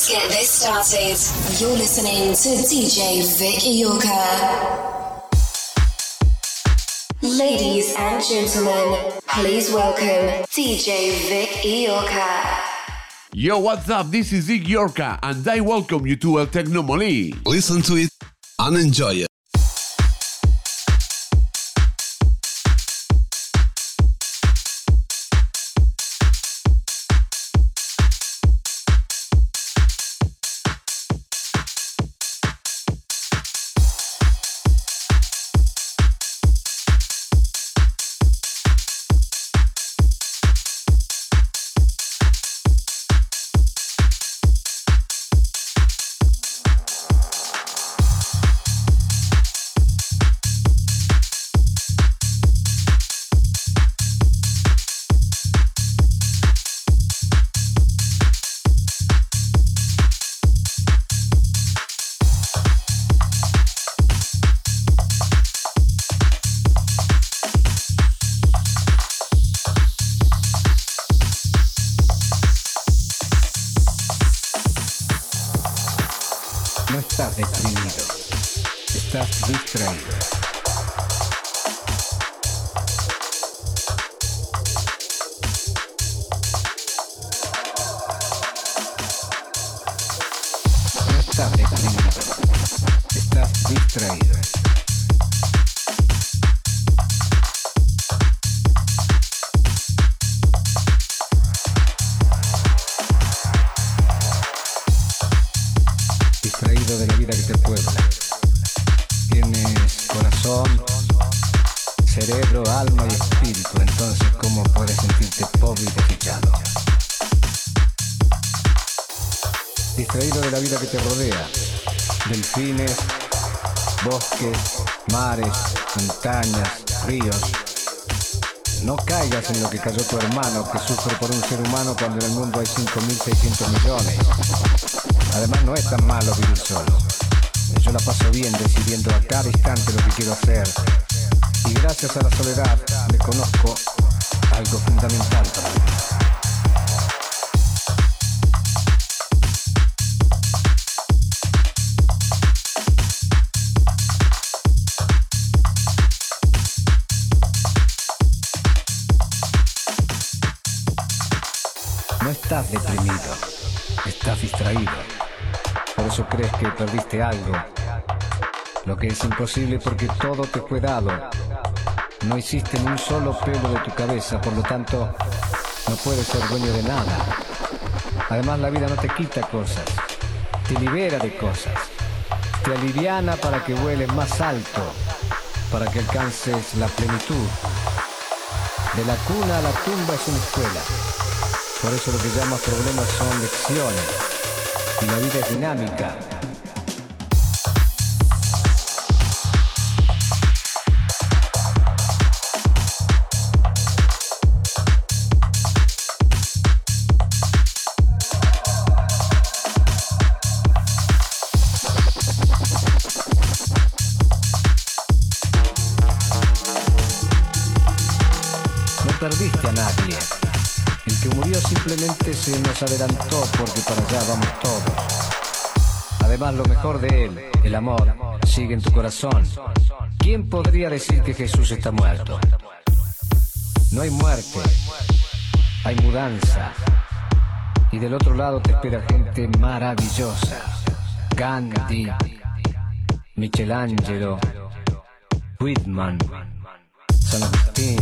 Let's get this started. You're listening to DJ Vic Iorka. Ladies and gentlemen, please welcome DJ Vic Iorka. Yo, what's up? This is Vic Iorka, and I welcome you to El Tecnomoli. Listen to it and enjoy it. 5.600 millones. Además no es tan malo vivir solo. Yo la paso bien decidiendo a cada instante lo que quiero hacer. Y gracias a la soledad me conozco deprimido, estás distraído. Por eso crees que perdiste algo. Lo que es imposible porque todo te fue dado. No hiciste ni un solo pelo de tu cabeza, por lo tanto, no puedes ser dueño de nada. Además, la vida no te quita cosas, te libera de cosas, te aliviana para que vueles más alto, para que alcances la plenitud. De la cuna a la tumba es una escuela. Por eso lo que llamas problemas son lecciones. Y la vida es dinámica. Simplemente se nos adelantó porque para allá vamos todos. Además, lo mejor de él, el amor, sigue en tu corazón. ¿Quién podría decir que Jesús está muerto? No hay muerte, hay mudanza. Y del otro lado te espera gente maravillosa. Gandhi, Michelangelo, Whitman, San Agustín.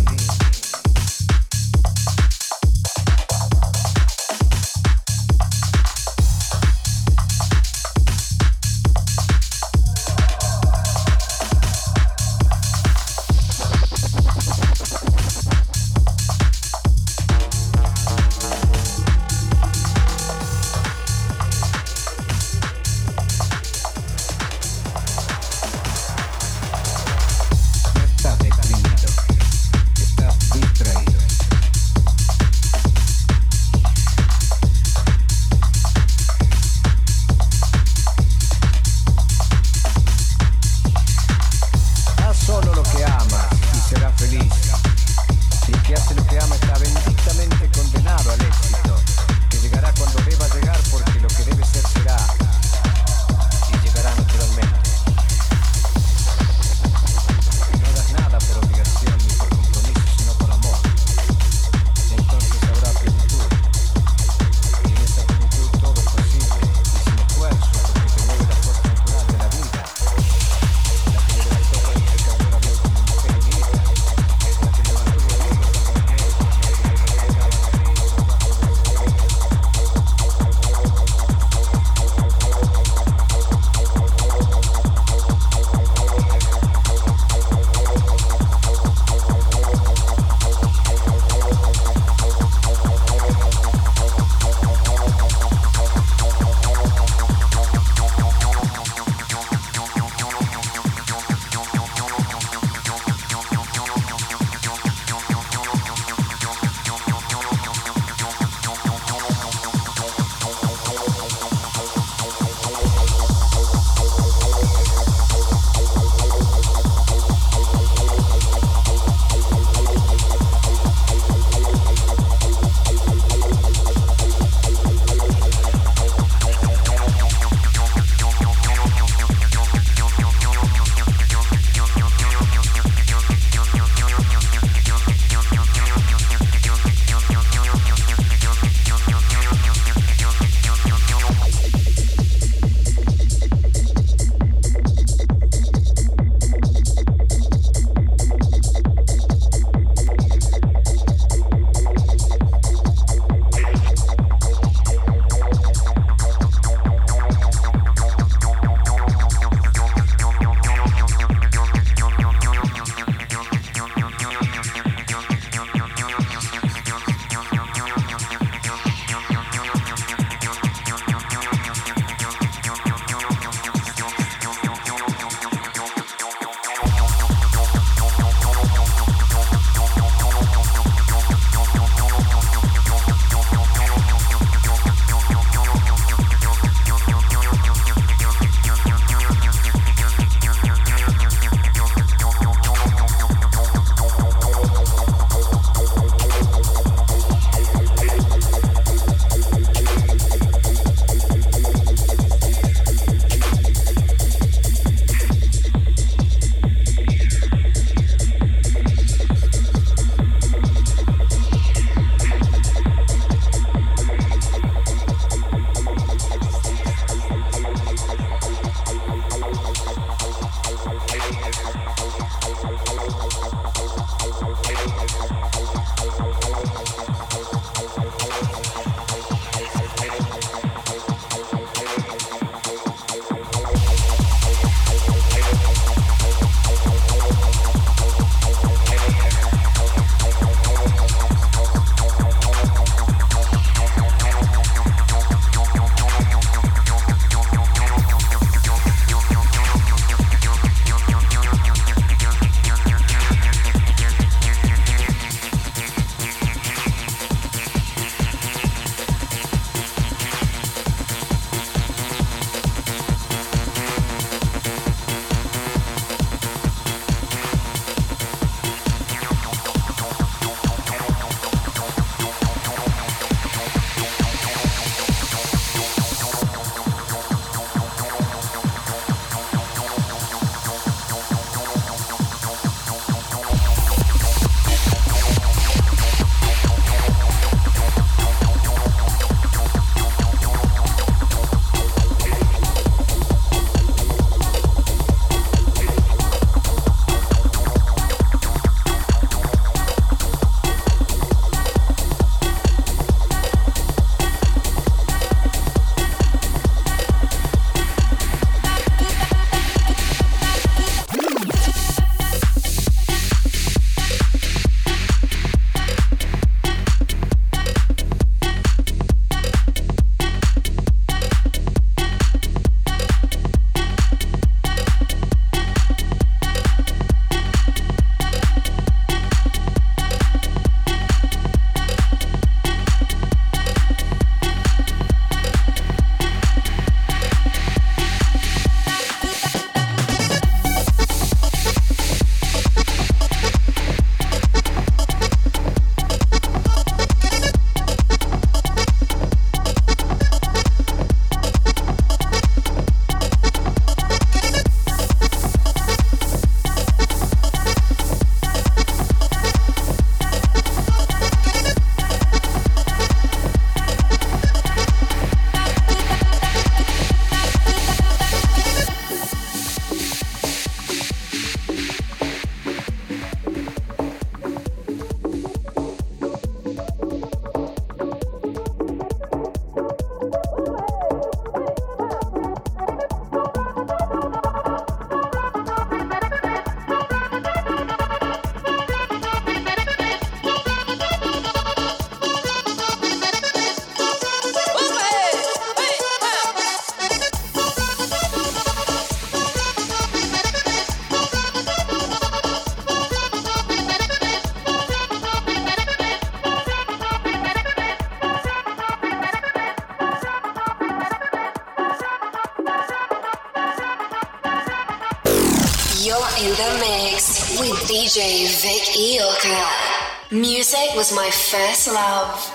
DJ Vic Iorka. Music was my first love.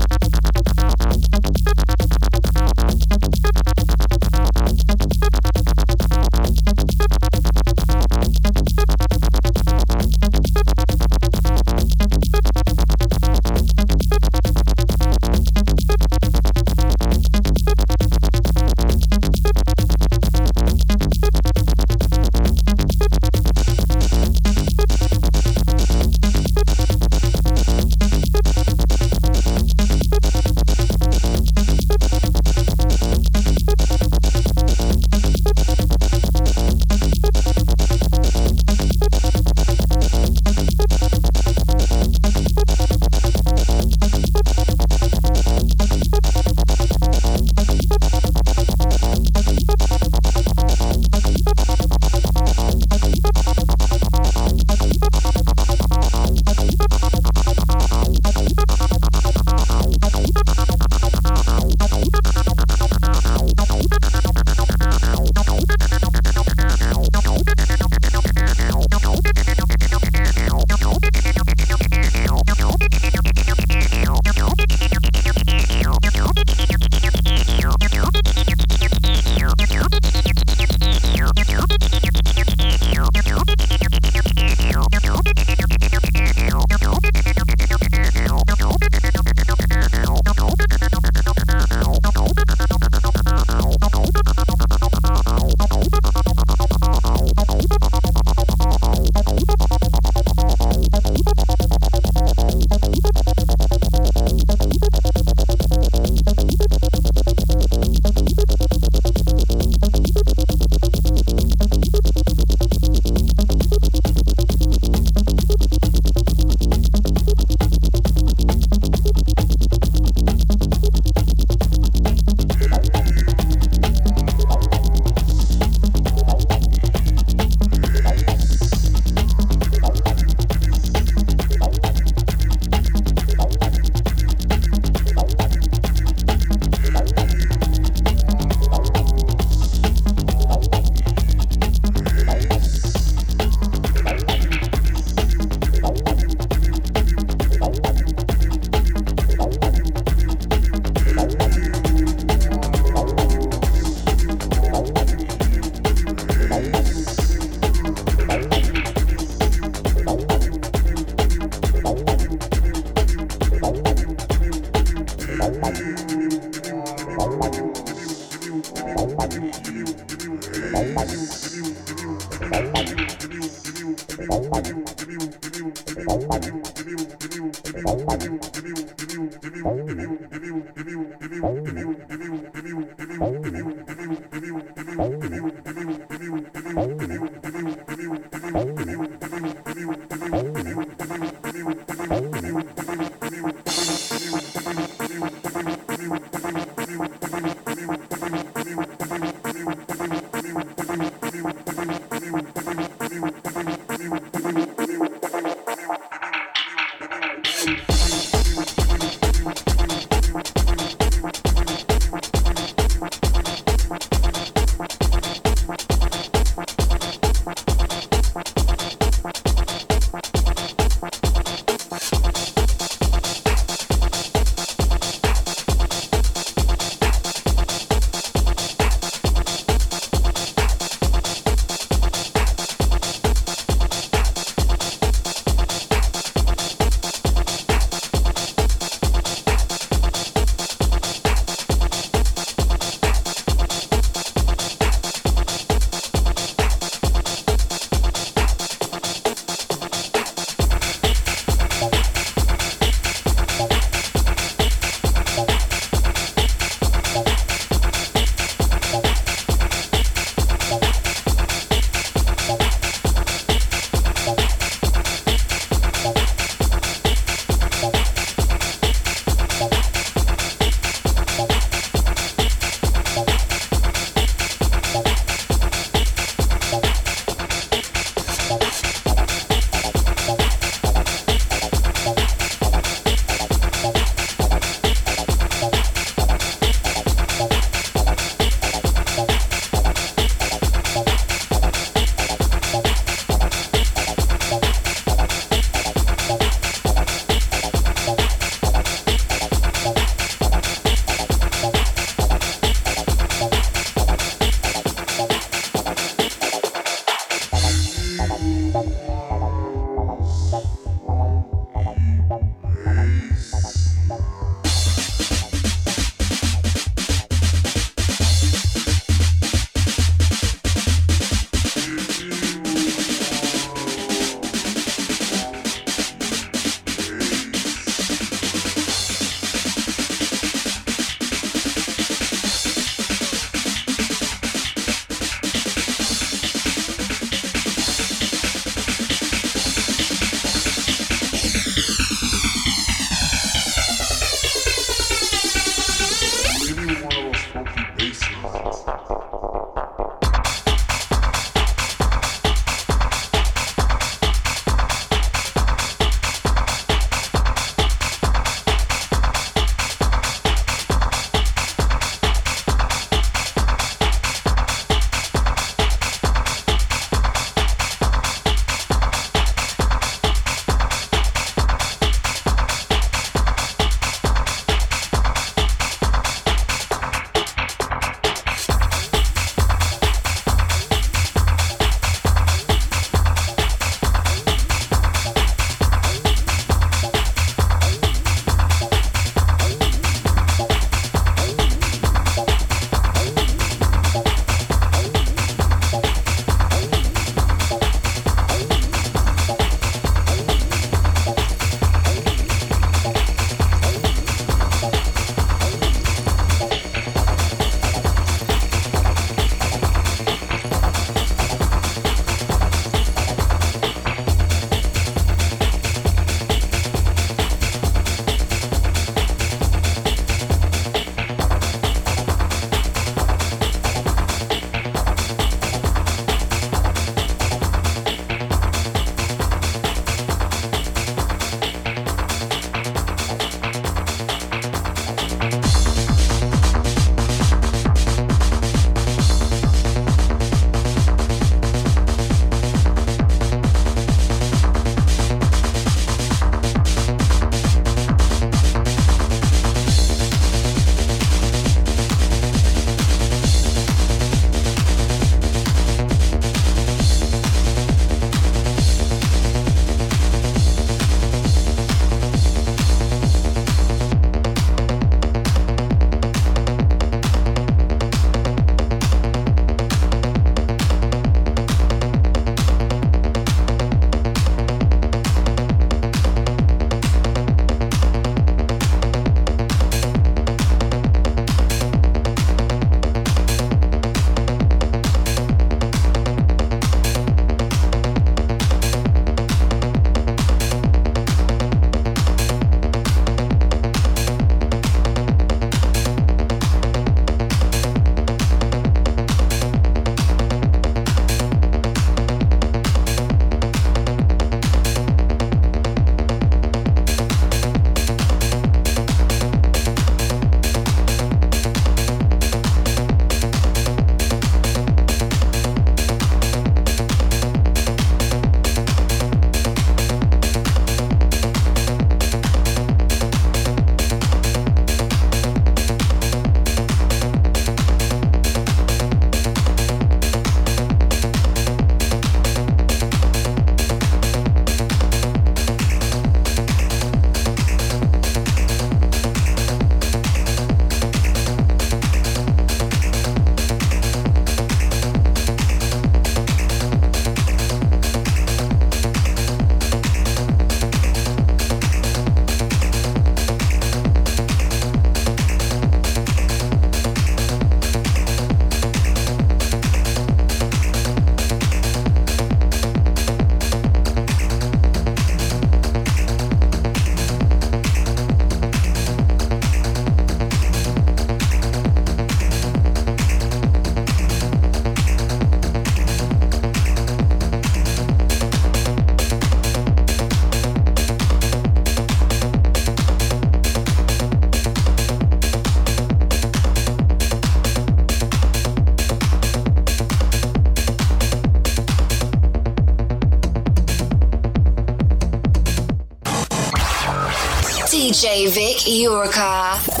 Iorka. Uh,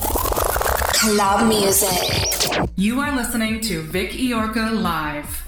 club music. You are listening to Vic Iorka Live.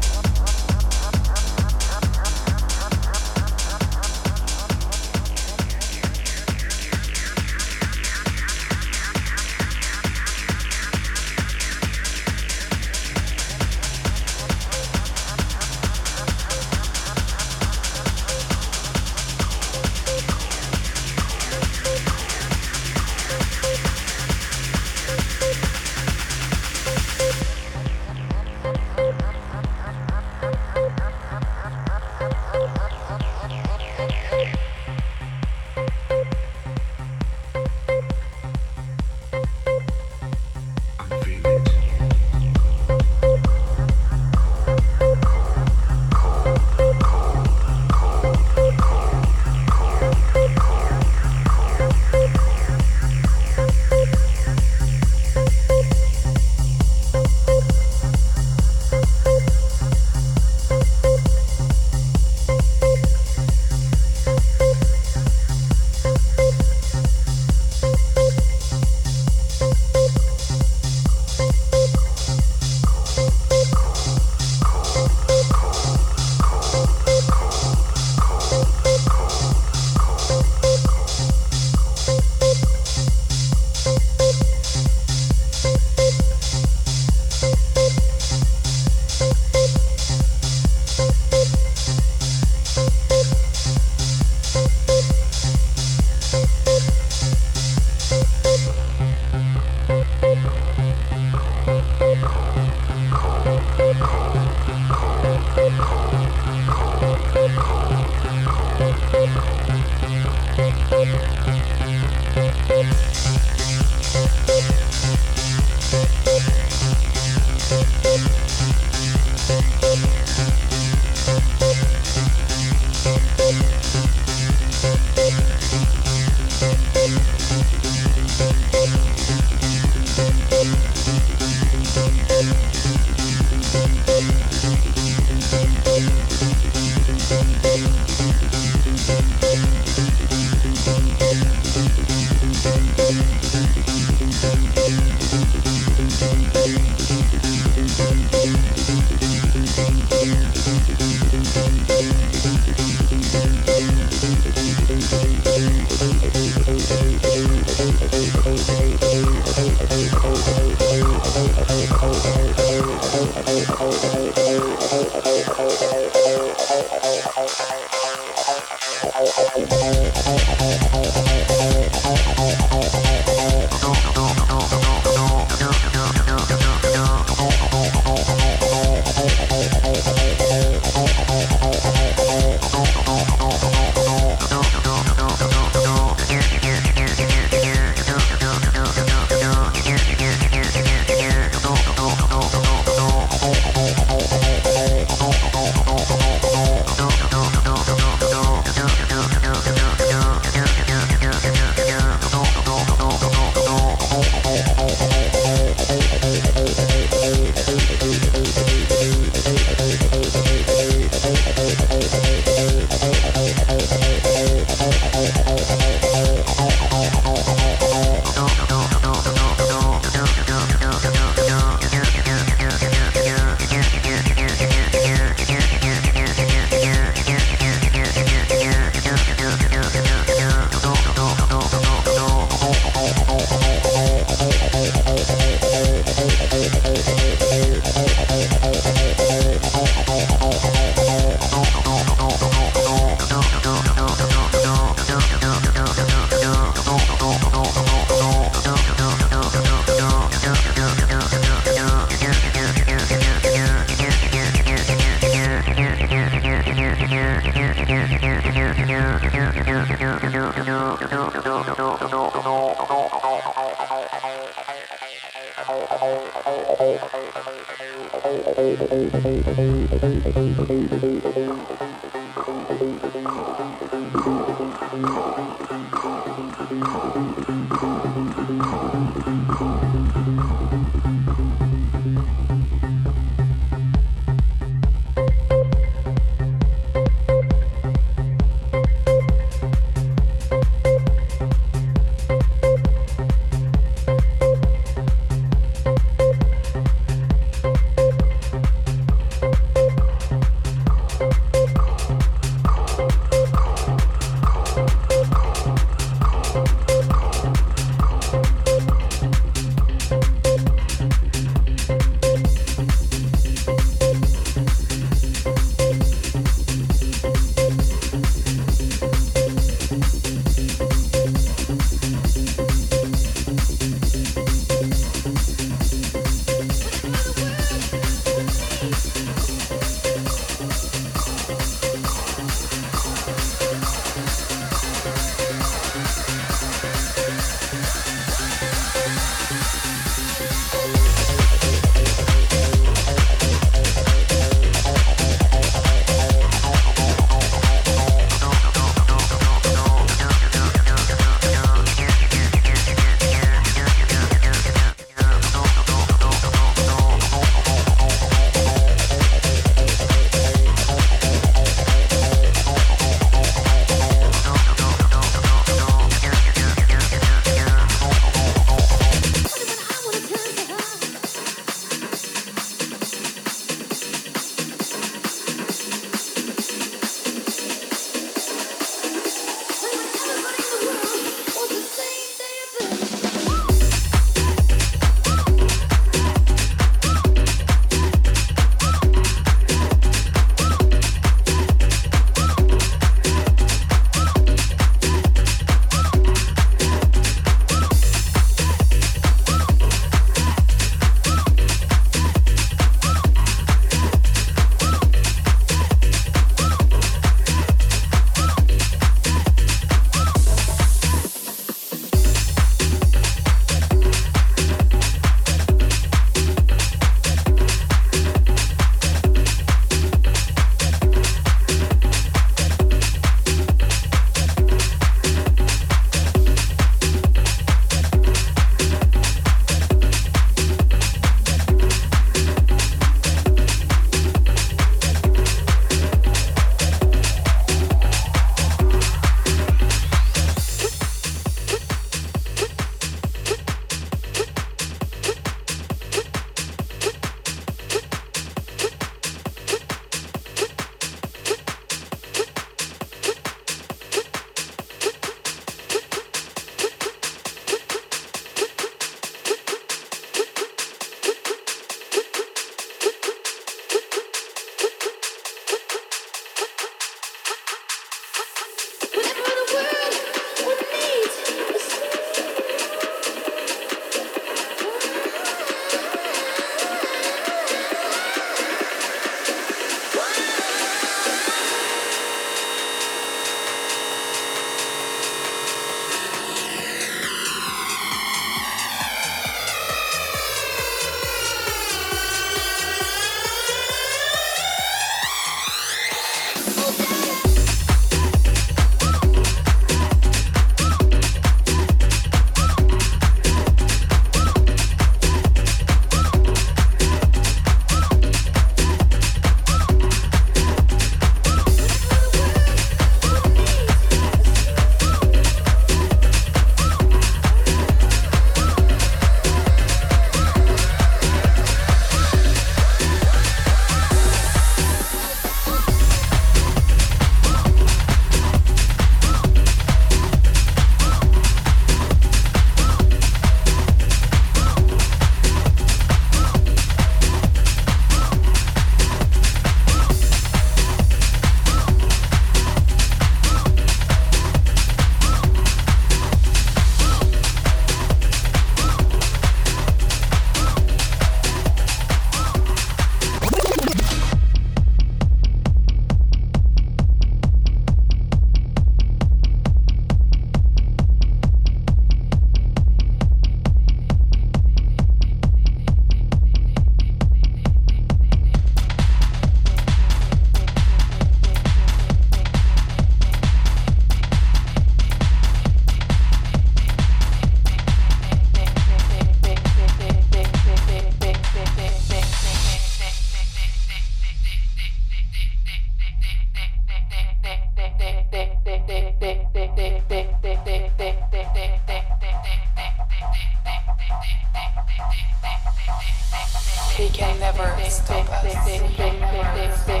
Benvingut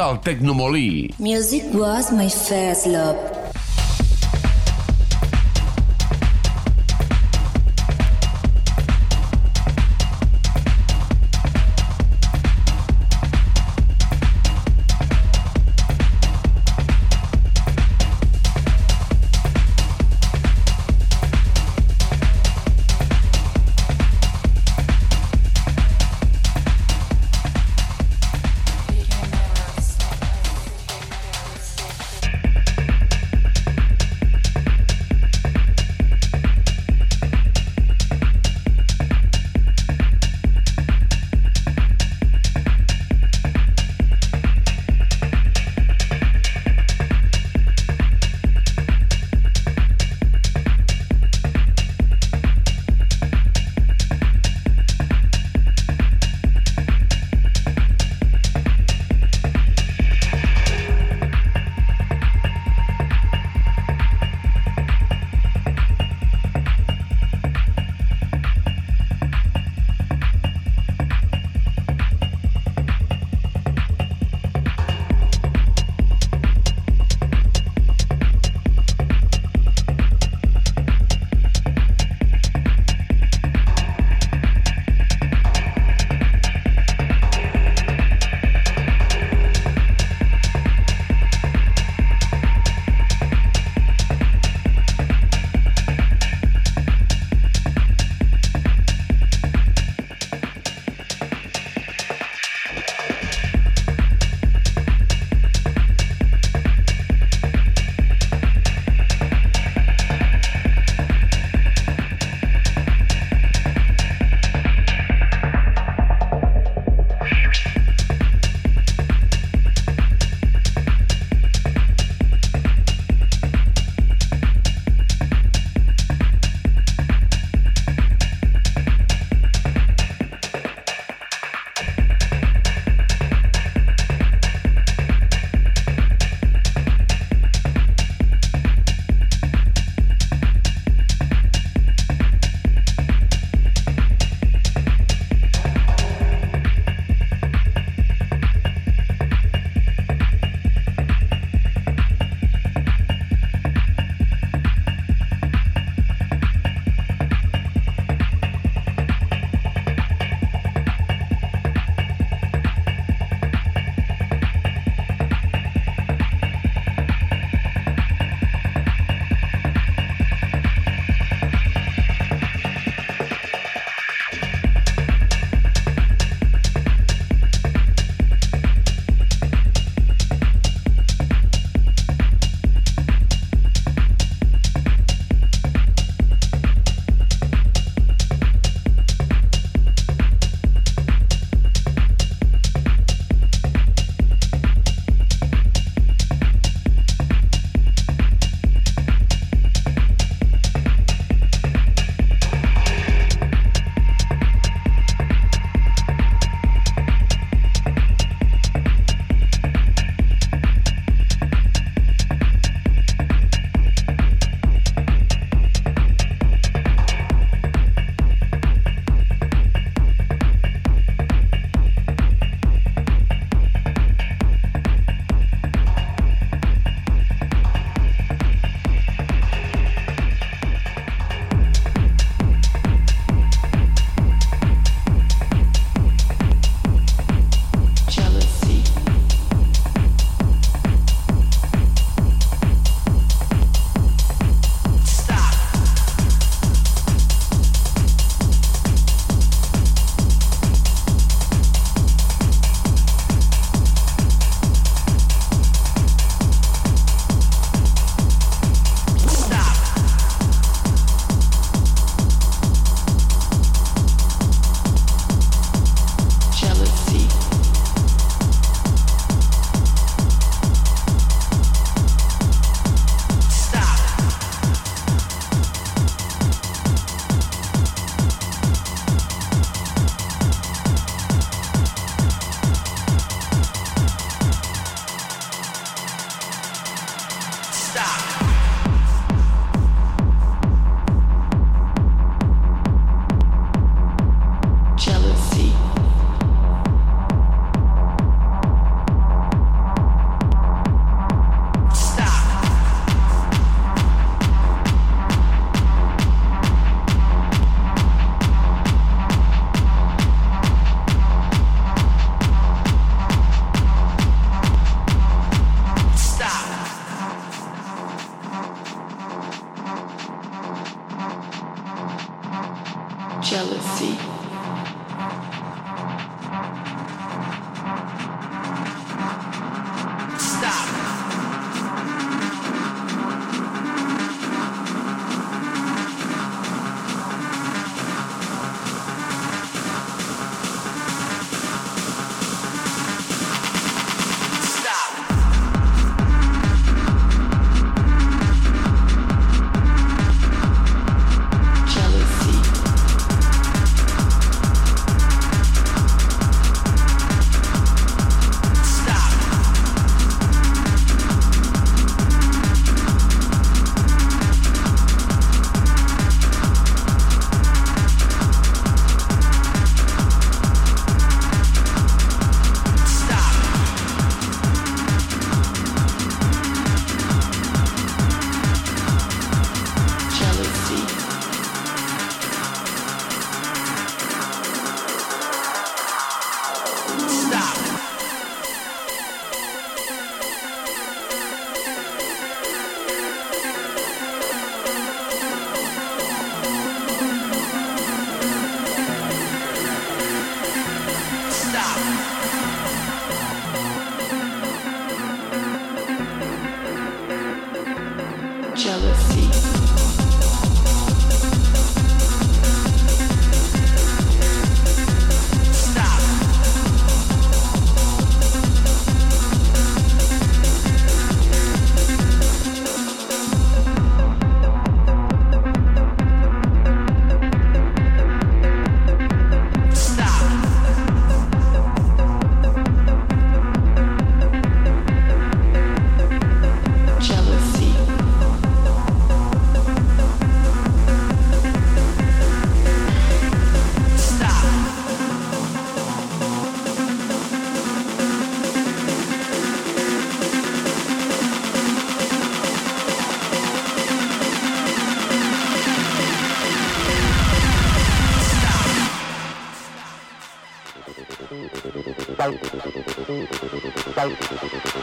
Tecnomolí. Music was my first love.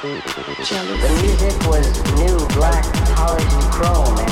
The music was new, black, polished chrome, and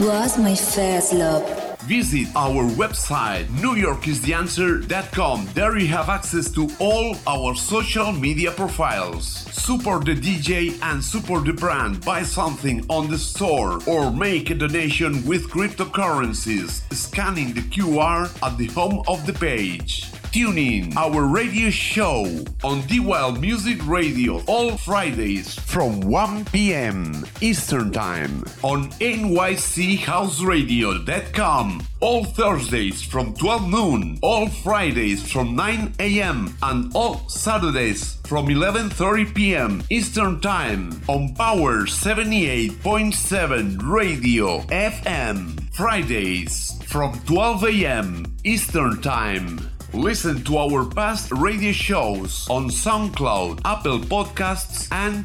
my first love. Visit our website, newyorkistheanswer.com. There you have access to all our social media profiles. Support the DJ and support the brand. Buy something on the store or make a donation with cryptocurrencies, scanning the QR at the home of the page. Tune in our radio show on D Wild Music Radio all Fridays from 1 p.m. Eastern Time on nychouseradio.com. All Thursdays from 12 noon, all Fridays from 9 a.m. and all Saturdays from 11:30 p.m. Eastern Time on Power 78.7 Radio FM. Fridays from 12 a.m. Eastern Time Listen to our past radio shows on SoundCloud, Apple Podcasts, and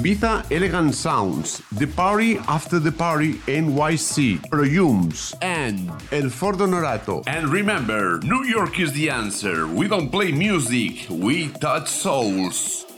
Ibiza Elegant Sounds. The party after the party NYC. Prollums and El Fordo Norato. And remember, New York is the answer. We don't play music, we touch souls.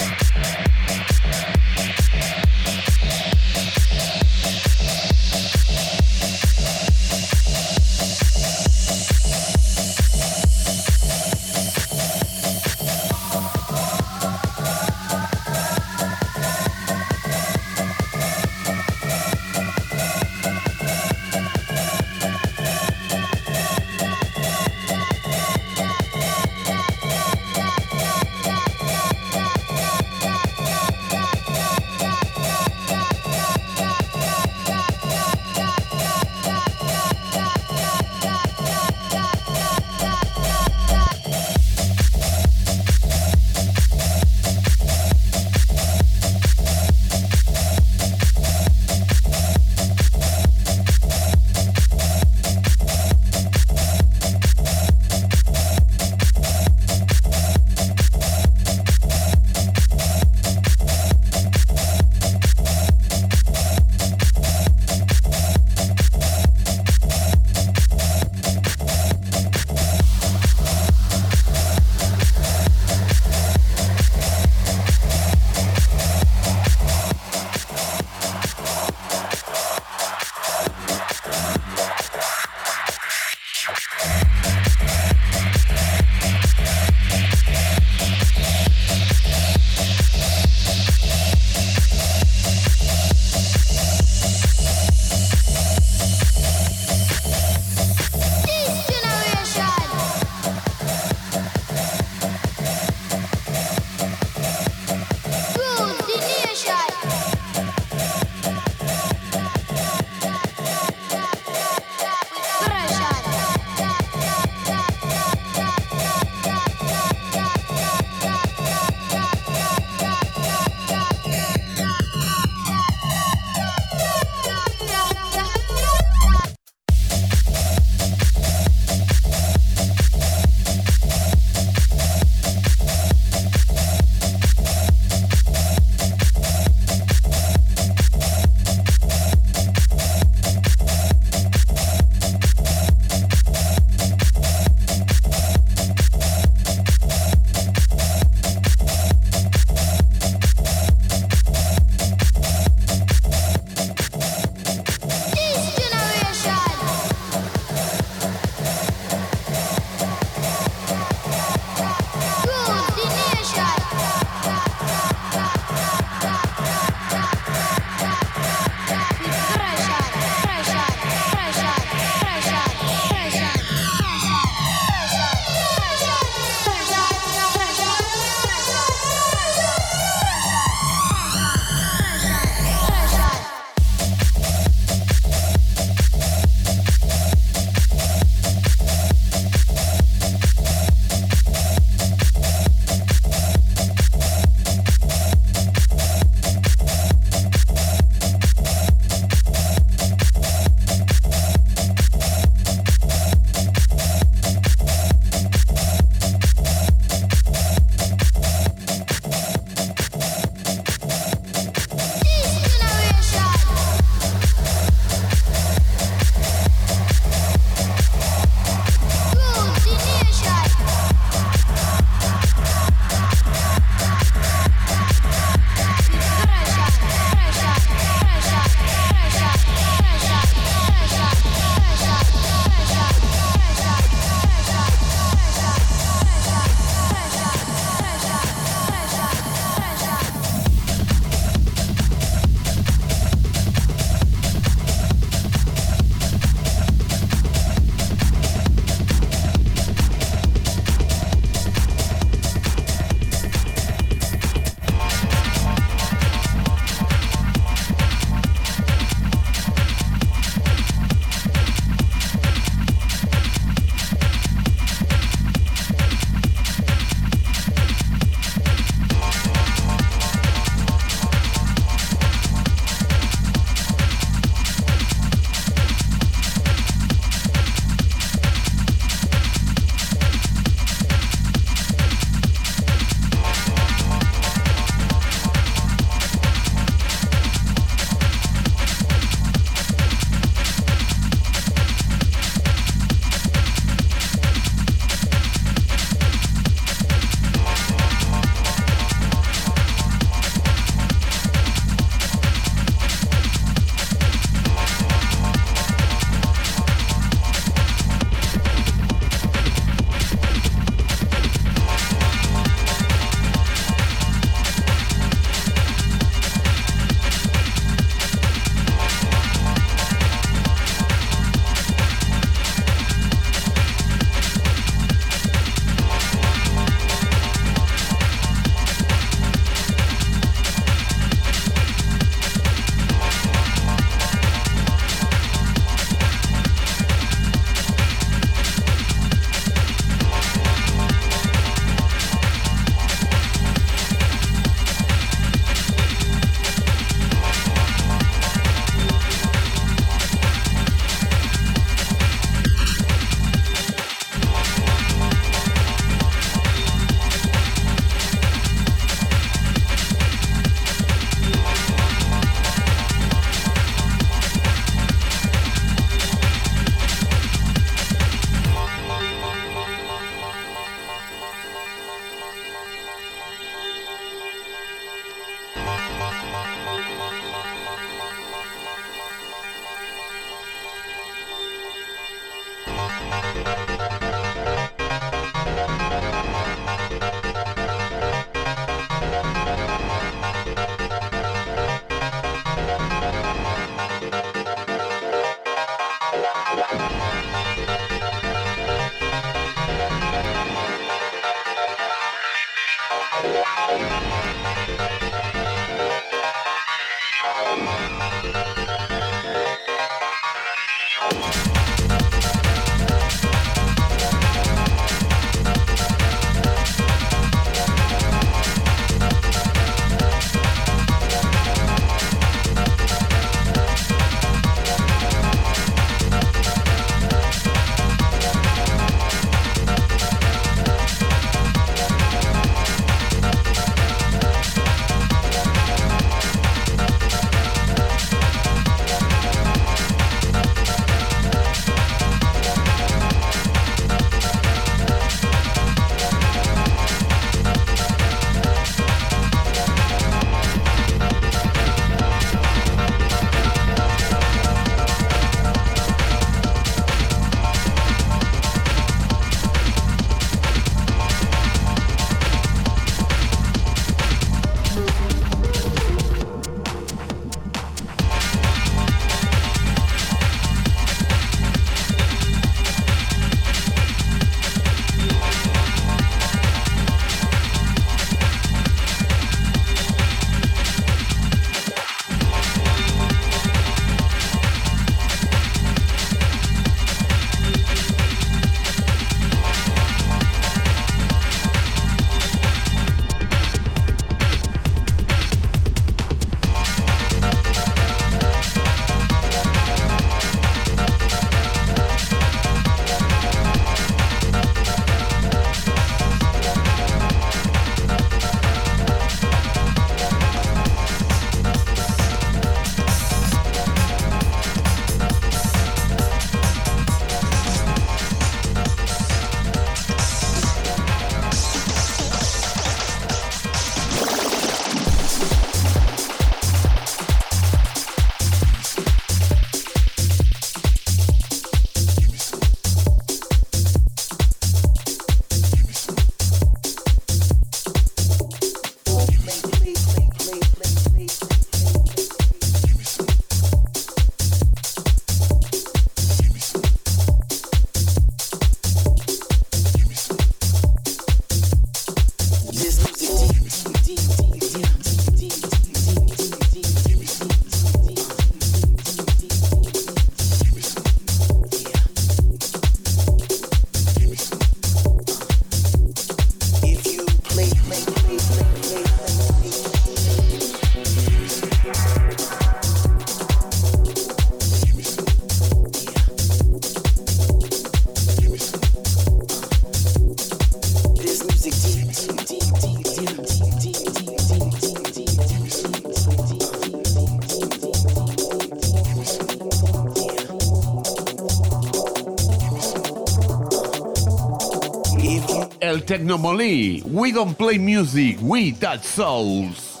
Technomoli. We don't play music, we touch souls.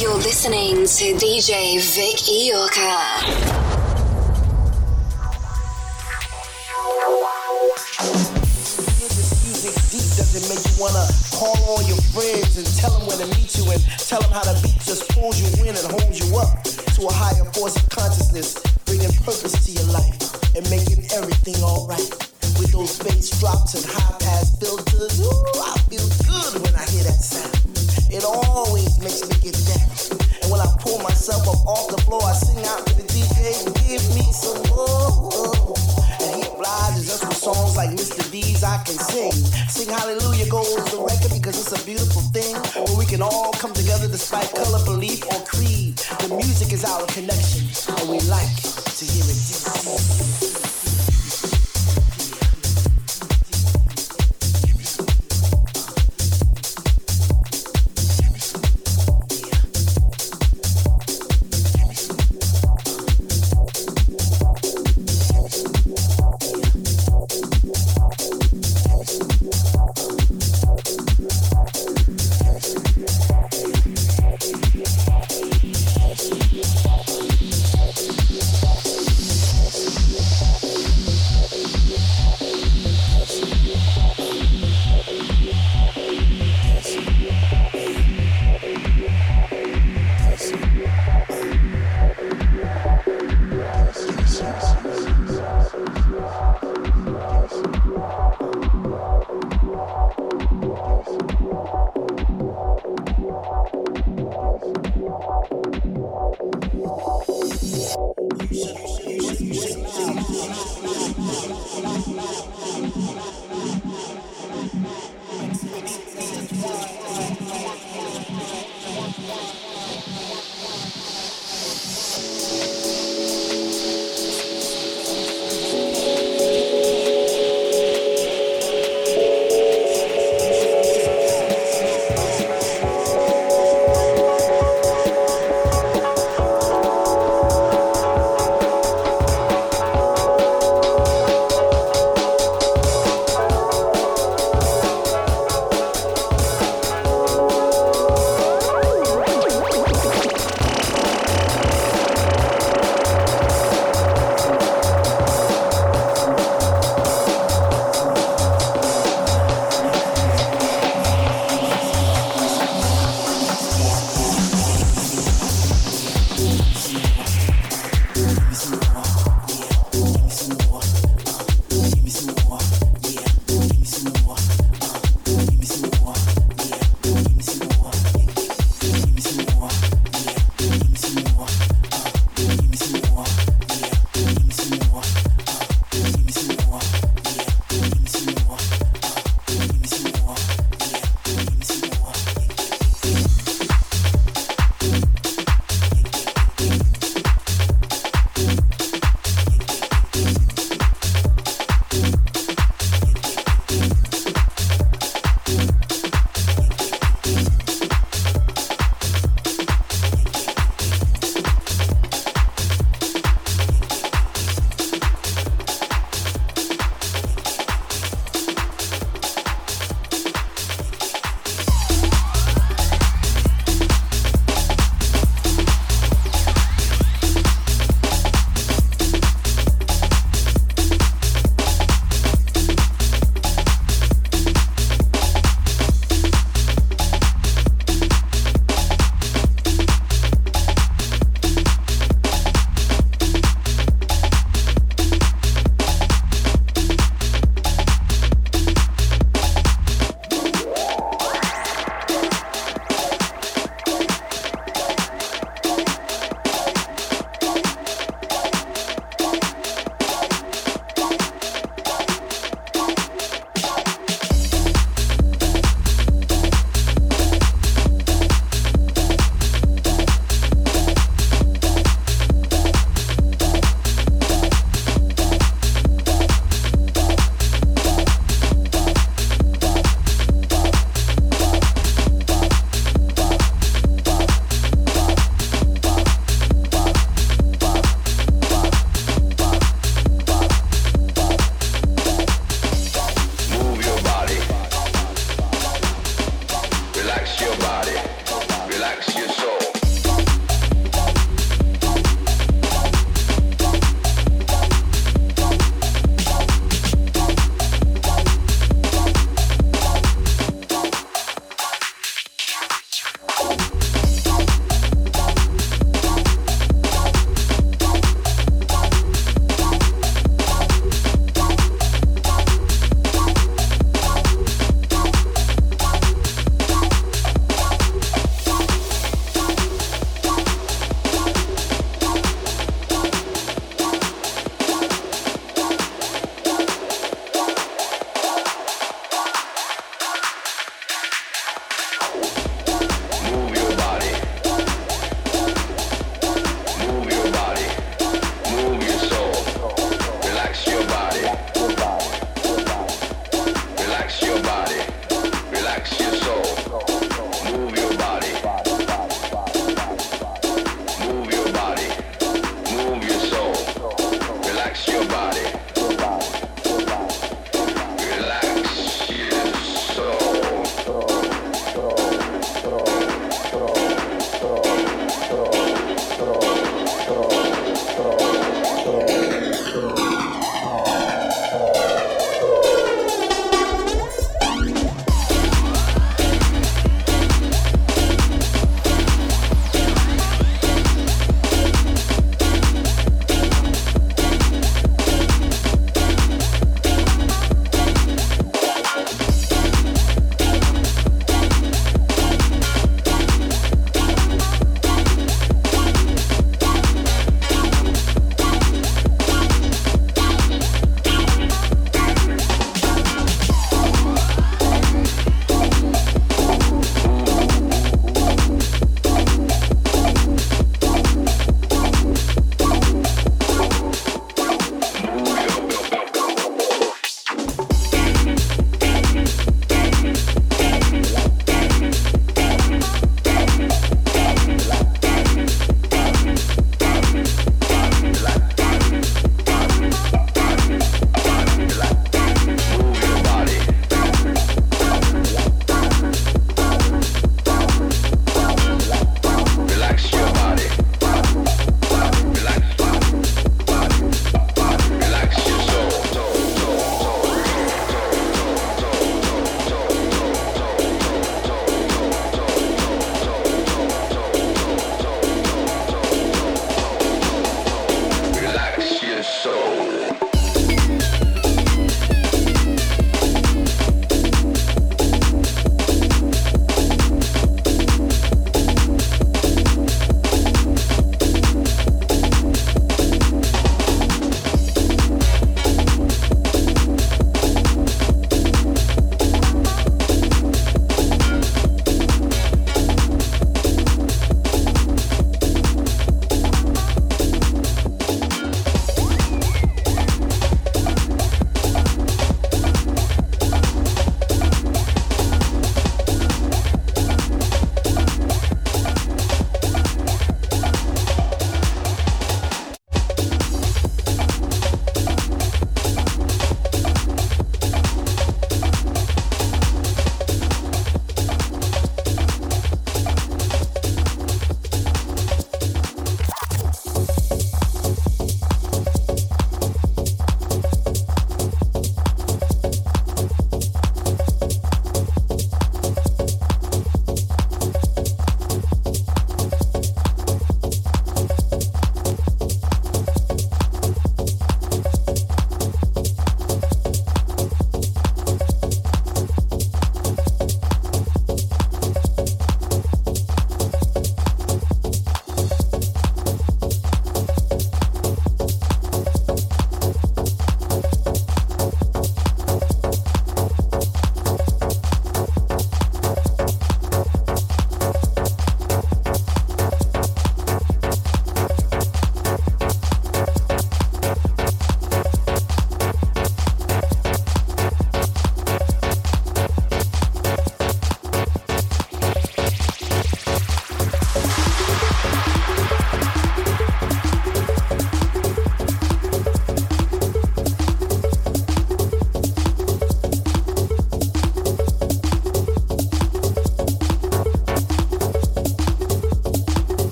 You're listening to DJ Vic Iorka. make you wanna call all your friends and tell them where to meet you and tell them how the beat just pulls you in and holds you up to a higher force of consciousness, bringing purpose to your life and making everything alright with those bass drops and high pass filters. Ooh, I feel good when I hear that sound. It always makes me get down. And when I pull myself up off the floor, I sing out to the DJ, give me some more. And he obliges us with songs like Mr. D's I Can Sing. Sing Hallelujah goes the record because it's a beautiful thing where we can all come together despite color, belief, or creed. The music is our connection, and we like to hear it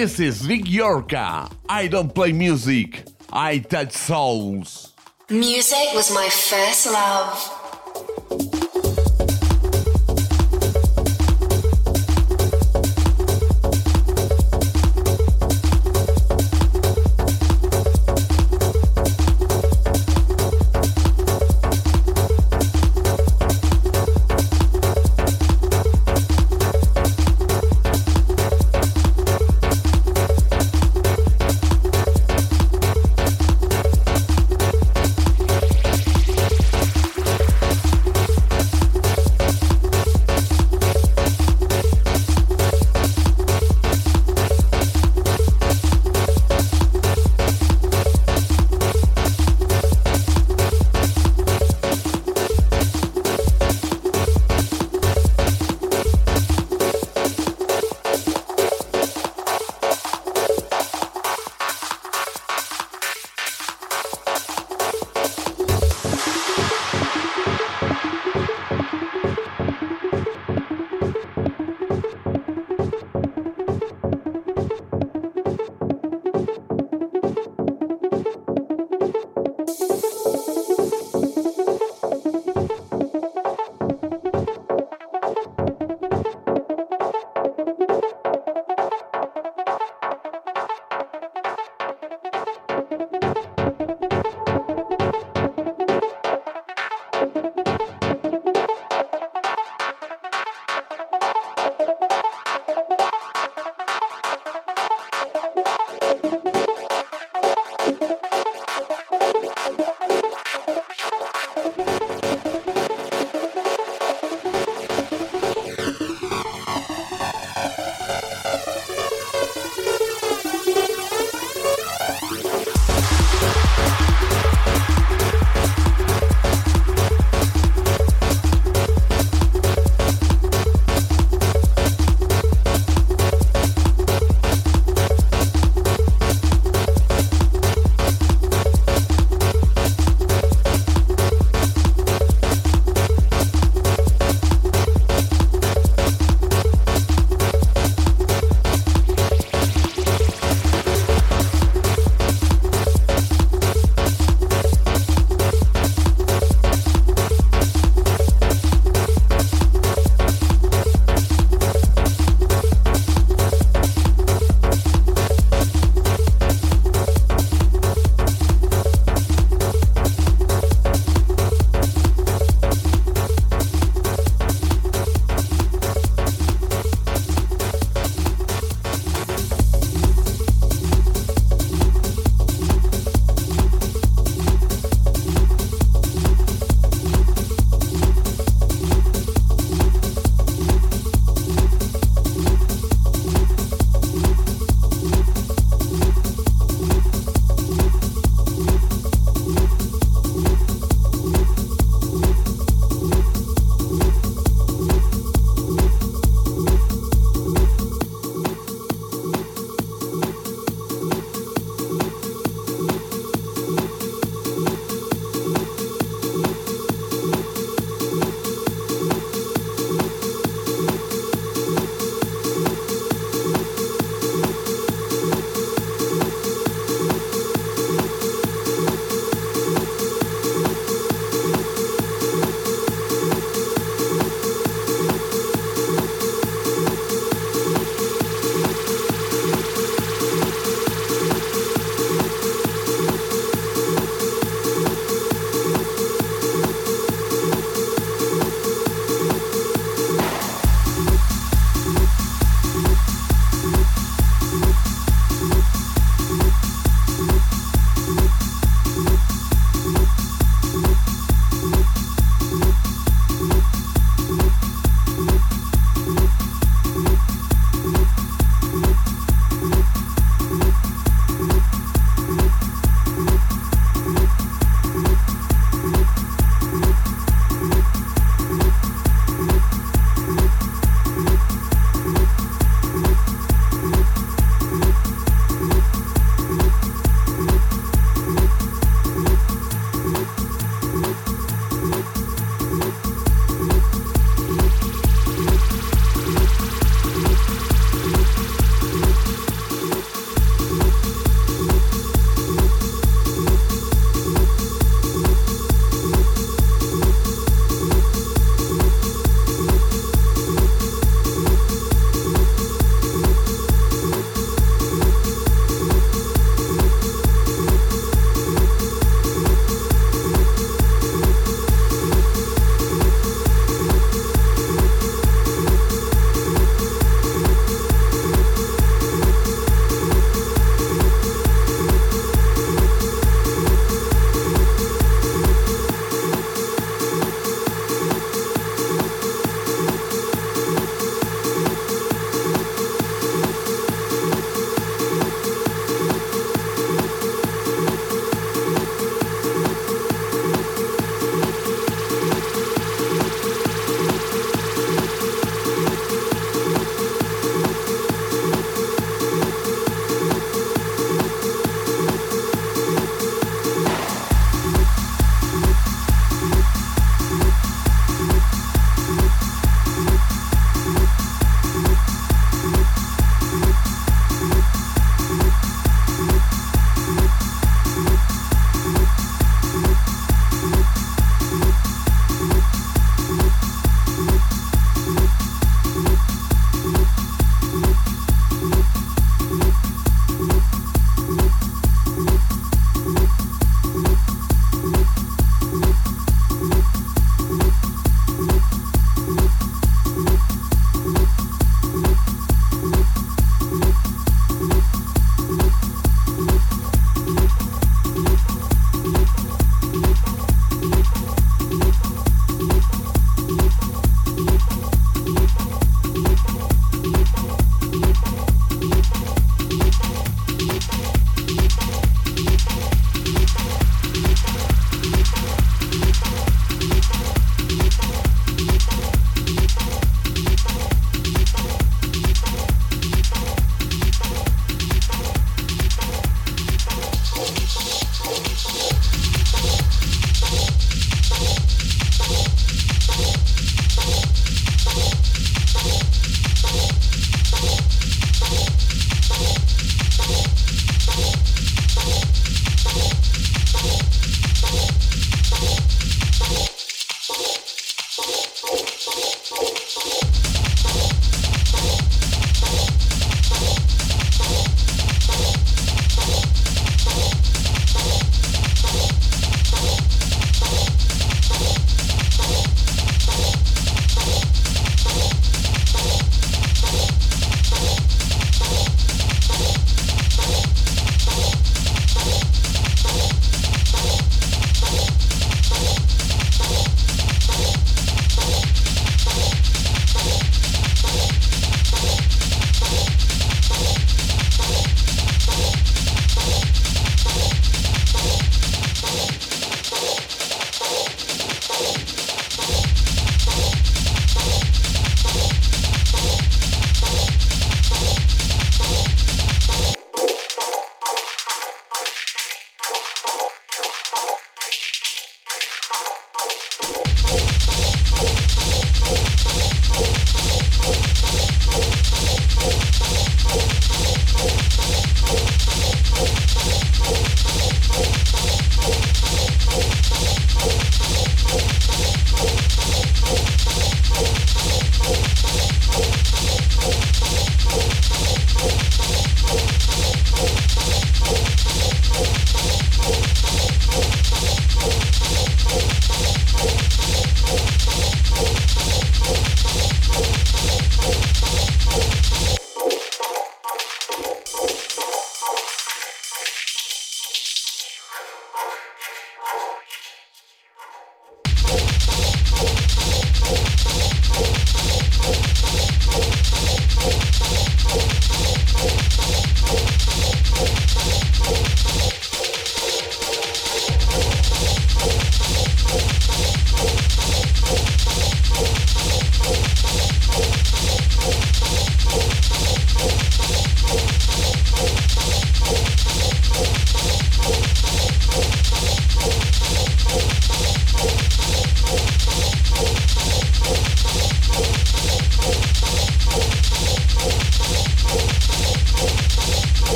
This is Vic Iorka. I don't play music, I touch souls. Music was my first love.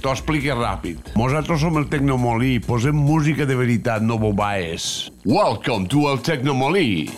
T'ho explique ràpid. Nosaltres som el Tecnomolí, posem música de veritat, no bobaes. Welcome to el Tecnomolí.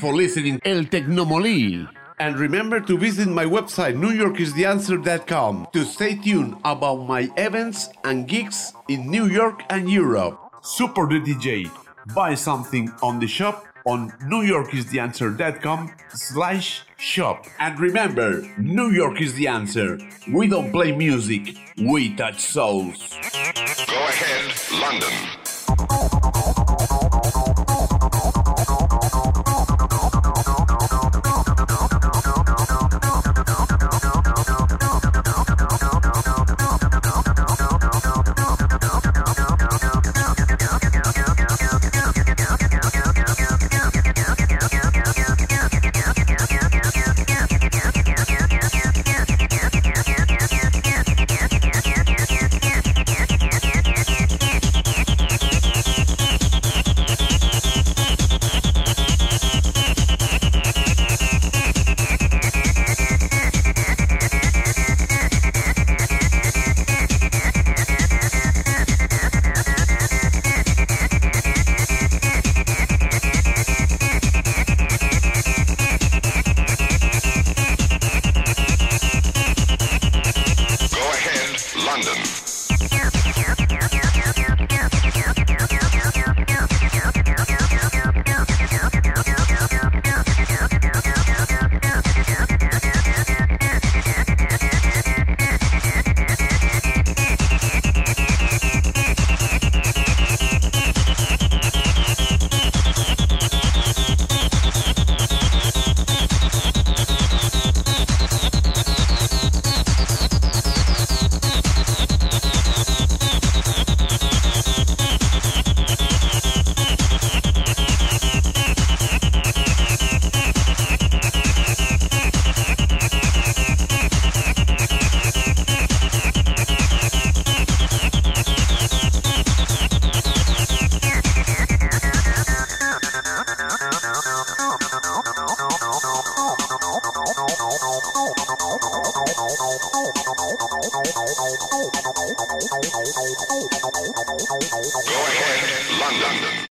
For listening El Tecnomolí. And remember to visit my website newyorkistheanswer.com to stay tuned about my events and gigs in New York and Europe. Super the DJ. Buy something on the shop on newyorkistheanswer.com slash shop. And remember, New York is the answer. We don't play music, we touch souls. Go ahead, London.